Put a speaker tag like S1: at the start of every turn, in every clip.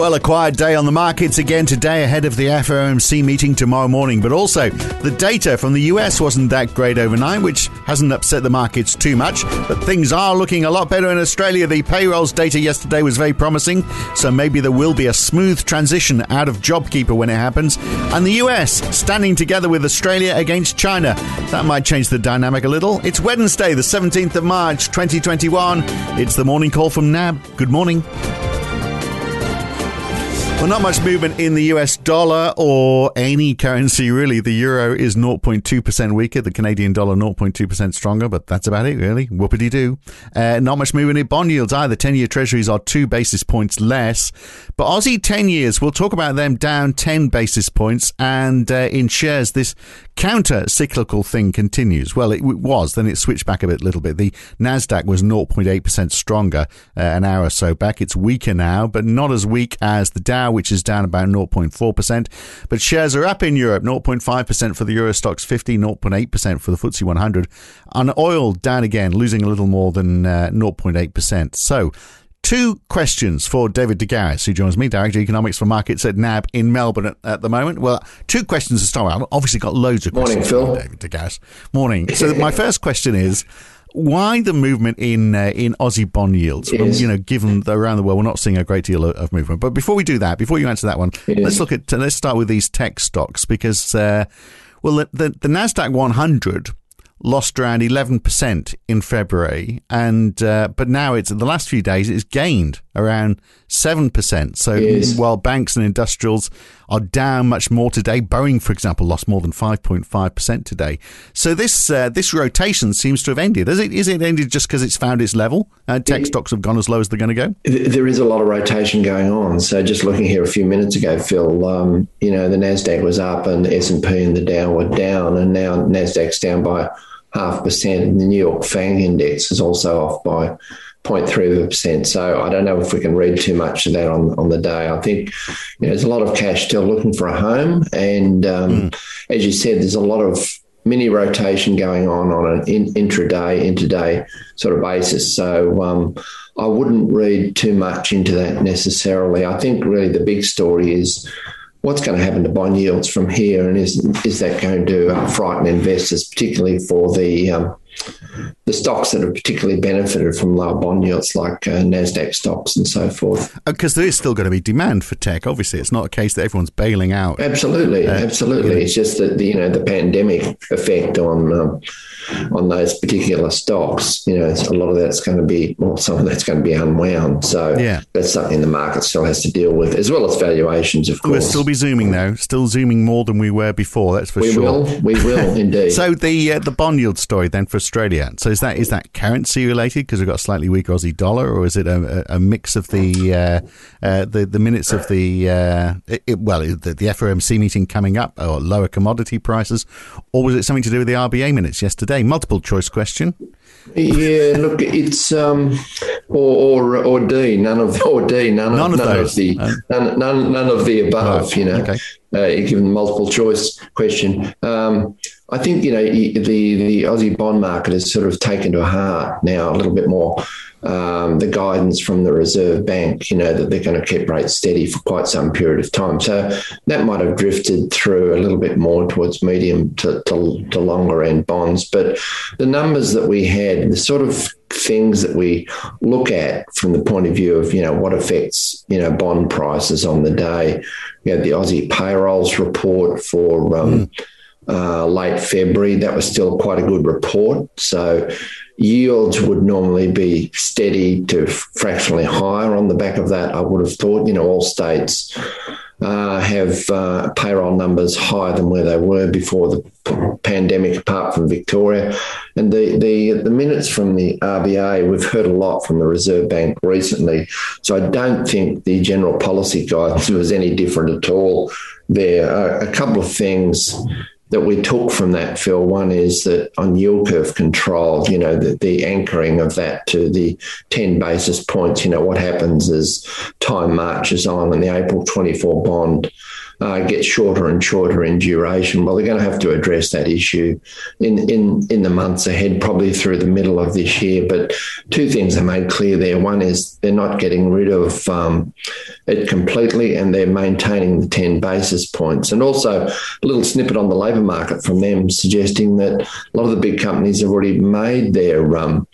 S1: Well, a quiet day on the markets again today ahead of the FOMC meeting tomorrow morning. But also, the data from the US wasn't that great overnight, which hasn't upset the markets too much. But things are looking a lot better in Australia. The payrolls data yesterday was very promising, so maybe there will be a smooth transition out of JobKeeper when it happens. And the US standing together with Australia against China. That might change the dynamic a little. It's Wednesday, the 17th of March, 2021. It's the morning call from NAB. Good morning. Well, not much movement in the US dollar or any currency, really. The euro is 0.2% weaker, the Canadian dollar 0.2% stronger, but that's about it, really. Whoopity doo. Uh, not much movement in bond yields either. 10 year treasuries are two basis points less. But Aussie 10 years, we'll talk about them down 10 basis points. And uh, in shares, this counter cyclical thing continues. Well, it was, then it switched back a bit, little bit. The NASDAQ was 0.8% stronger uh, an hour or so back. It's weaker now, but not as weak as the Dow which is down about 0.4%. But shares are up in Europe, 0.5% for the Euro Stoxx 50, 0.8% for the FTSE 100. And oil down again, losing a little more than uh, 0.8%. So, Two questions for David de Garis, who joins me, Director of Economics for Markets at NAB in Melbourne at, at the moment. Well, two questions to start with. I've obviously got loads of questions
S2: Morning,
S1: Phil. David de Garis. Morning. So my first question is, why the movement in uh, in Aussie bond yields? Yes. You know, given that around the world we're not seeing a great deal of, of movement. But before we do that, before you answer that one, yes. let's look at let's start with these tech stocks because uh, well, the, the, the Nasdaq 100 lost around 11% in February, and uh, but now it's the last few days it's gained around 7%. So yes. while banks and industrials are down much more today, Boeing, for example, lost more than 5.5% today. So this uh, this rotation seems to have ended. Is it, is it ended just because it's found its level? Uh, tech it, stocks have gone as low as they're going to go?
S2: There is a lot of rotation going on. So just looking here a few minutes ago, Phil, um, you know, the NASDAQ was up and S&P and the Dow were down, and now NASDAQ's down by half percent, and the New York FANG index is also off by 0.3%. So I don't know if we can read too much of that on, on the day. I think you know, there's a lot of cash still looking for a home. And um, mm. as you said, there's a lot of mini rotation going on on an in, intraday, interday sort of basis. So um, I wouldn't read too much into that necessarily. I think really the big story is what's going to happen to bond yields from here, and is is that going to frighten investors, particularly for the um, the stocks that have particularly benefited from lower bond yields, like uh, Nasdaq stocks and so forth?
S1: Because uh, there is still going to be demand for tech. Obviously, it's not a case that everyone's bailing out.
S2: Absolutely, uh, absolutely. It's just that the, you know the pandemic effect on. Um, on those particular stocks, you know, a lot of that's going to be, well, some of that's going to be unwound. So yeah. that's something the market still has to deal with, as well as valuations, of course.
S1: We'll still be zooming though, still zooming more than we were before. That's for
S2: we
S1: sure.
S2: Will. We will indeed.
S1: so the uh, the bond yield story then for Australia. So is that is that currency related because we've got a slightly weak Aussie dollar, or is it a, a mix of the uh, uh, the the minutes of the uh, it, well the, the FOMC meeting coming up, or lower commodity prices, or was it something to do with the RBA minutes yesterday? Multiple choice question.
S2: Yeah, look, it's um, or or or D, none of or D, none, none of, none those. of the none, none, none of the above. You know, okay. uh, given the multiple choice question, um, I think you know the the Aussie bond market has sort of taken to heart now a little bit more um, the guidance from the Reserve Bank, you know, that they're going to keep rates steady for quite some period of time. So that might have drifted through a little bit more towards medium to, to, to longer end bonds. But the numbers that we had, the sort of things that we look at from the point of view of, you know, what affects, you know, bond prices on the day. We had the Aussie payrolls report for um, mm. Uh, late February. That was still quite a good report. So yields would normally be steady to fractionally higher on the back of that. I would have thought, you know, all states uh, have uh, payroll numbers higher than where they were before the p- pandemic, apart from Victoria. And the, the, the minutes from the RBA, we've heard a lot from the Reserve Bank recently. So I don't think the general policy guidance was any different at all there. Uh, a couple of things that we took from that, Phil. One is that on yield curve control, you know, the, the, anchoring of that to the 10 basis points, you know, what happens as time marches on and the April 24 bond uh, shorter and shorter in duration. Well, they're going to have to address that issue in, in, in the months ahead, probably through the middle of this year. But two things are made clear there. One is they're not getting rid of um, it completely and they're maintaining the 10 basis points. And also a little snippet on the labour market from them suggesting that a lot of the big companies have already made their um,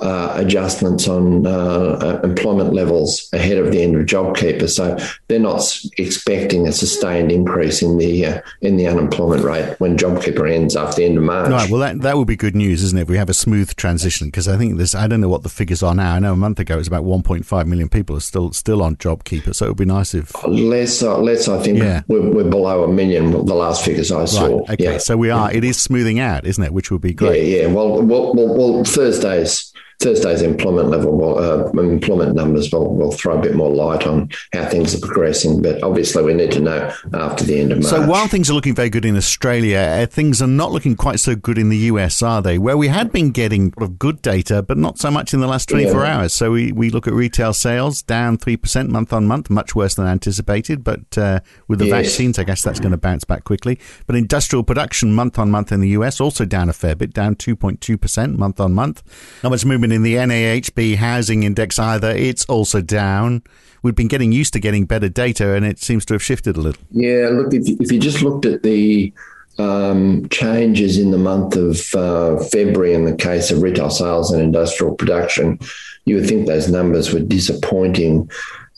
S2: uh, adjustments on uh, uh, employment levels ahead of the end of JobKeeper. So they're not expecting a sustained increase in the uh, in the unemployment rate when JobKeeper ends after the end of March.
S1: Right. Well, that that would be good news, isn't it? If we have a smooth transition, because I think this. I don't know what the figures are now. I know a month ago it was about 1.5 million people are still still on JobKeeper. So it would be nice if
S2: less. Uh, less. I think yeah. we're, we're, below a million. The last figures I saw.
S1: Right. Okay.
S2: Yeah.
S1: So we are. It is smoothing out, isn't it? Which would be great.
S2: Yeah. Yeah. Well, well, well, well Thursdays Thursday's employment level, uh, employment numbers will, will throw a bit more light on how things are progressing. But obviously, we need to know after the end of March.
S1: So while things are looking very good in Australia, uh, things are not looking quite so good in the US, are they? Where we had been getting sort of good data, but not so much in the last 24 yeah. hours. So we, we look at retail sales down 3% month on month, much worse than anticipated. But uh, with the yes. vaccines, I guess that's going to bounce back quickly. But industrial production month on month in the US also down a fair bit, down 2.2% month on month. Not much movement in the NAHB housing index either. It's also down. We've been getting used to getting better data, and it seems to have shifted a little.
S2: Yeah, look, if, if you just looked at the um, changes in the month of uh, February in the case of retail sales and industrial production, you would think those numbers were disappointing.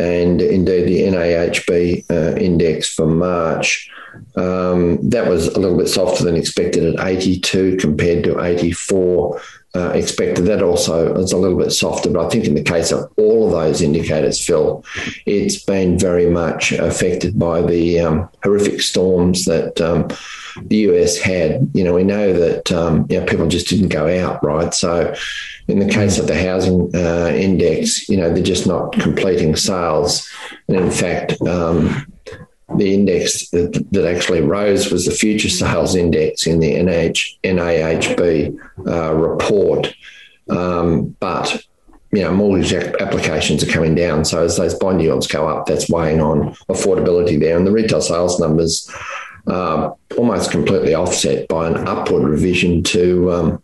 S2: And indeed, the NAHB uh, index for March, um, that was a little bit softer than expected at 82 compared to 84 uh, expected. That also is a little bit softer, but I think in the case of all of those indicators, Phil, it's been very much affected by the um, horrific storms that um, the US had. You know, we know that um, you know, people just didn't go out, right? So, in the case of the housing uh, index, you know, they're just not completing sales, and in fact um, the index that, that, actually rose was the future sales index in the NH, NAHB uh, report. Um, but you know, mortgage applications are coming down. So as those bond yields go up, that's weighing on affordability there. And the retail sales numbers are almost completely offset by an upward revision to um,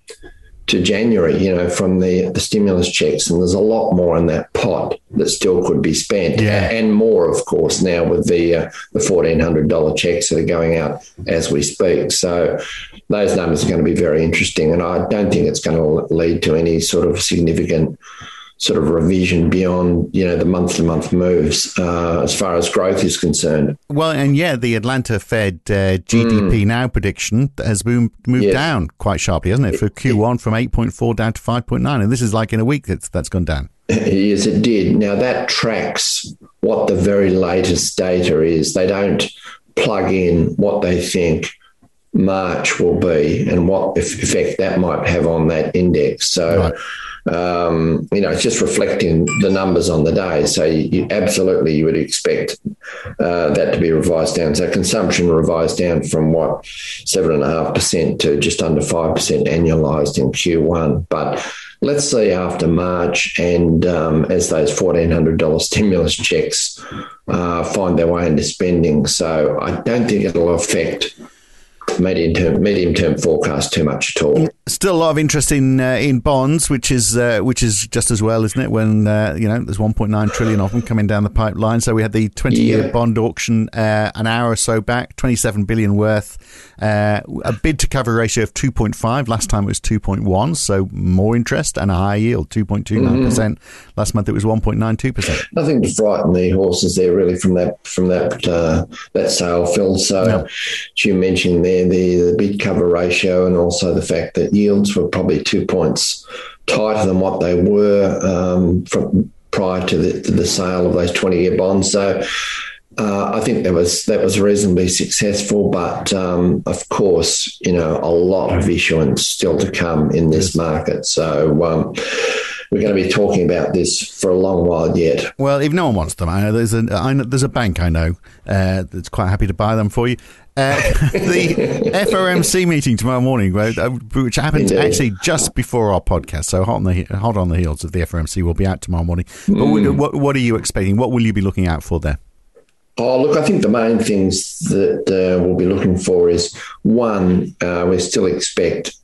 S2: to January, you know, from the, the stimulus checks. And there's a lot more in that pot that still could be spent. Yeah. And more, of course, now with the, uh, the $1,400 checks that are going out as we speak. So those numbers are going to be very interesting. And I don't think it's going to lead to any sort of significant sort of revision beyond you know the month to month moves uh, as far as growth is concerned.
S1: Well, and yeah, the Atlanta Fed uh, GDP mm. now prediction has moved, moved down quite sharply, hasn't it? For Q1 from 8.4 down to 5.9, and this is like in a week that's that's gone down.
S2: Yes, it did. Now that tracks what the very latest data is. They don't plug in what they think March will be and what effect that might have on that index. So. Right um, you know, it's just reflecting the numbers on the day. So you, absolutely you would expect uh, that to be revised down. So consumption revised down from what seven and a half percent to just under five percent annualized in Q1. But let's see after March and um, as those fourteen hundred dollar stimulus checks uh, find their way into spending. So I don't think it'll affect medium term medium term forecast too much at all.
S1: Still a lot of interest in uh, in bonds, which is uh, which is just as well, isn't it? When uh, you know there's 1.9 trillion of them coming down the pipeline. So we had the 20 year yeah. bond auction uh, an hour or so back, 27 billion worth, uh, a bid to cover ratio of 2.5. Last time it was 2.1, so more interest and a high yield, 2.29 percent. Mm-hmm. Last month it was 1.92 percent.
S2: Nothing to frighten the horses there, really, from that from that uh, that sale, Phil. So no. you mentioned there the, the bid cover ratio and also the fact that yields were probably two points tighter than what they were um, from prior to the, to the sale of those 20 year bonds. So uh, I think that was that was reasonably successful, but um, of course, you know, a lot of issuance still to come in this market. So um, we're going to be talking about this for a long while yet.
S1: Well, if no one wants them, I know there's a I know, there's a bank I know uh, that's quite happy to buy them for you. Uh, the FOMC meeting tomorrow morning, uh, which happens Indeed. actually just before our podcast. So hot on the hot on the heels of the FOMC will be out tomorrow morning. But mm. what, what are you expecting? What will you be looking out for there?
S2: Oh, look, I think the main things that uh, we'll be looking for is one, uh, we still expect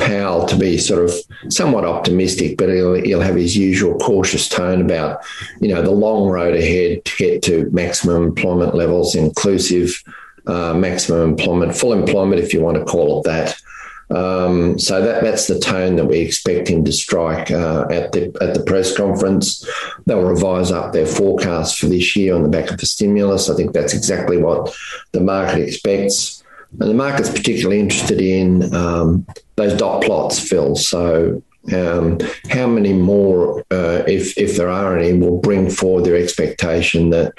S2: Powell to be sort of somewhat optimistic, but he'll, he'll have his usual cautious tone about, you know, the long road ahead to get to maximum employment levels, inclusive uh, maximum employment, full employment, if you want to call it that. Um, so that that's the tone that we expect him to strike uh, at the at the press conference. They'll revise up their forecast for this year on the back of the stimulus. I think that's exactly what the market expects, and the market's particularly interested in um, those dot plots, Phil. So. Um, how many more, uh, if if there are any, will bring forward their expectation that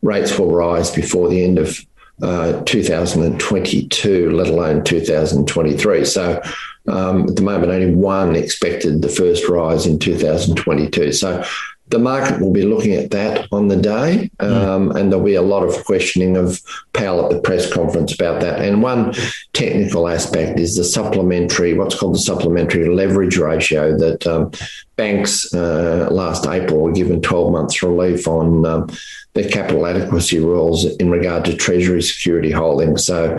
S2: rates will rise before the end of uh, 2022, let alone 2023. So um, at the moment, only one expected the first rise in 2022. So the market will be looking at that on the day, hmm. um, mm. and there'll be a lot of questioning of Powell at the press conference about that. And one technical aspect is the supplementary, what's called the supplementary leverage ratio that um, banks uh, last April were given 12 months relief on um, their capital adequacy rules in regard to Treasury security holdings. So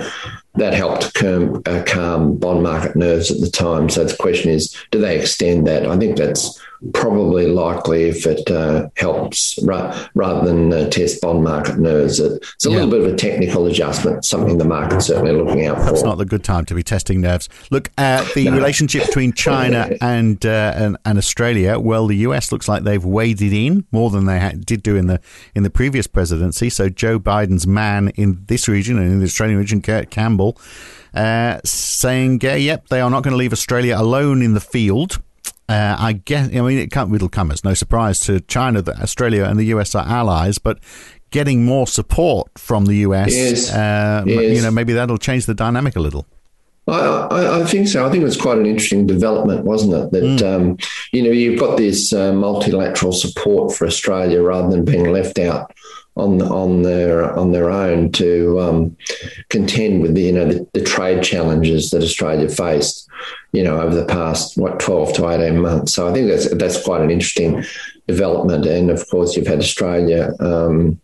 S2: that helped calm, uh, calm bond market nerves at the time. So the question is, do they extend that? I think that's probably likely if it uh, helps ra- rather than uh, test bond market nerves. It's a yeah. little bit of a technical adjustment, something the market's certainly looking out for.
S1: It's not the good time to be testing nerves. Look at the no. relationship between China and, uh, and, and Australia. Well, the US looks like they've waded in more than they did do in the in the previous presidency. So Joe Biden's man in this region and in the Australian region, Kurt Campbell. Uh, saying, uh, yep, they are not going to leave Australia alone in the field. Uh, I guess, I mean, it can't, it'll come as no surprise to China that Australia and the US are allies, but getting more support from the US, yes. Uh, yes. you know, maybe that'll change the dynamic a little.
S2: I, I, I, think so. I think it was quite an interesting development, wasn't it? That mm. um, you know you've got this uh, multilateral support for Australia rather than being left out on on their on their own to um, contend with the, you know the, the, trade challenges that Australia faced, you know, over the past what twelve to eighteen months. So I think that's that's quite an interesting development. And of course, you've had Australia. Um,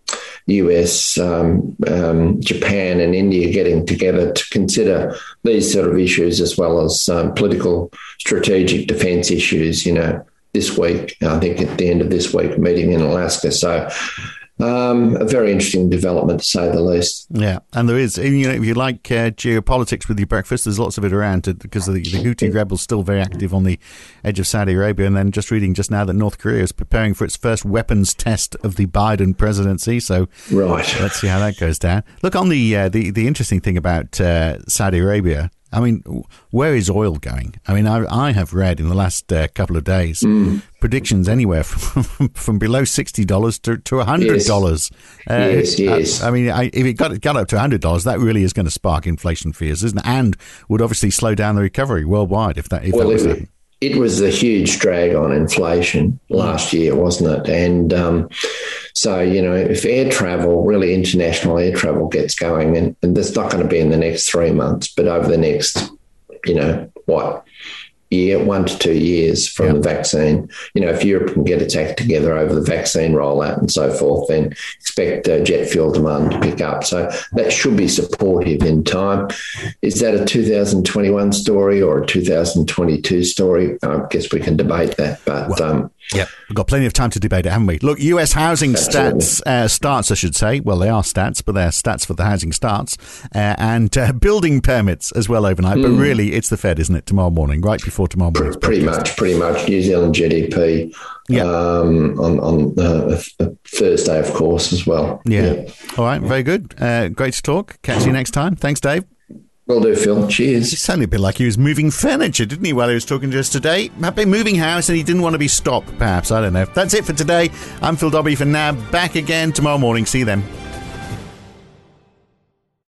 S2: US, um, um, Japan, and India getting together to consider these sort of issues as well as um, political, strategic defence issues. You know, this week, I think at the end of this week, meeting in Alaska. So um, a very interesting development, to say the least.
S1: Yeah, and there is, you know, if you like uh, geopolitics with your breakfast, there's lots of it around to, because the, the Houthi rebels still very active on the edge of Saudi Arabia. And then just reading just now that North Korea is preparing for its first weapons test of the Biden presidency. So,
S2: right,
S1: let's see how that goes down. Look on the uh, the the interesting thing about uh, Saudi Arabia I mean, where is oil going? I mean, I, I have read in the last uh, couple of days mm. predictions anywhere from, from below sixty dollars to to hundred dollars.
S2: Yes. Uh, yes,
S1: I, I mean, I, if it got got up to hundred dollars, that really is going to spark inflation fears, isn't it? And would obviously slow down the recovery worldwide if that if well, that was. If,
S2: it was a huge drag on inflation last year, wasn't it? And um, so, you know, if air travel, really international air travel gets going, and, and that's not going to be in the next three months, but over the next, you know, what, year, one to two years from yep. the vaccine. You know, if Europe can get its act together over the vaccine rollout and so forth, then expect uh, jet fuel demand to pick up. So that should be supportive in time. Is that a 2021 story or a 2022 story? I guess we can debate that, but. Well, um,
S1: yeah, we've got plenty of time to debate it, haven't we? Look, US housing stats, uh, starts, I should say. Well, they are stats, but they're stats for the housing starts uh, and uh, building permits as well overnight. Mm. But hmm. really, it's the Fed, isn't it? Tomorrow morning, right before tomorrow morning.
S2: Pretty much, pretty much. New Zealand GDP yeah. Um, on, on uh, Thursday, of course, as well.
S1: Yeah. yeah. All right. Very good. Uh, great to talk. Catch you next time. Thanks, Dave.
S2: Will do, Phil. Cheers.
S1: He sounded a bit like he was moving furniture, didn't he, while he was talking to us today? Happy moving house and he didn't want to be stopped, perhaps. I don't know. That's it for today. I'm Phil Dobbie for now. Back again tomorrow morning. See you then.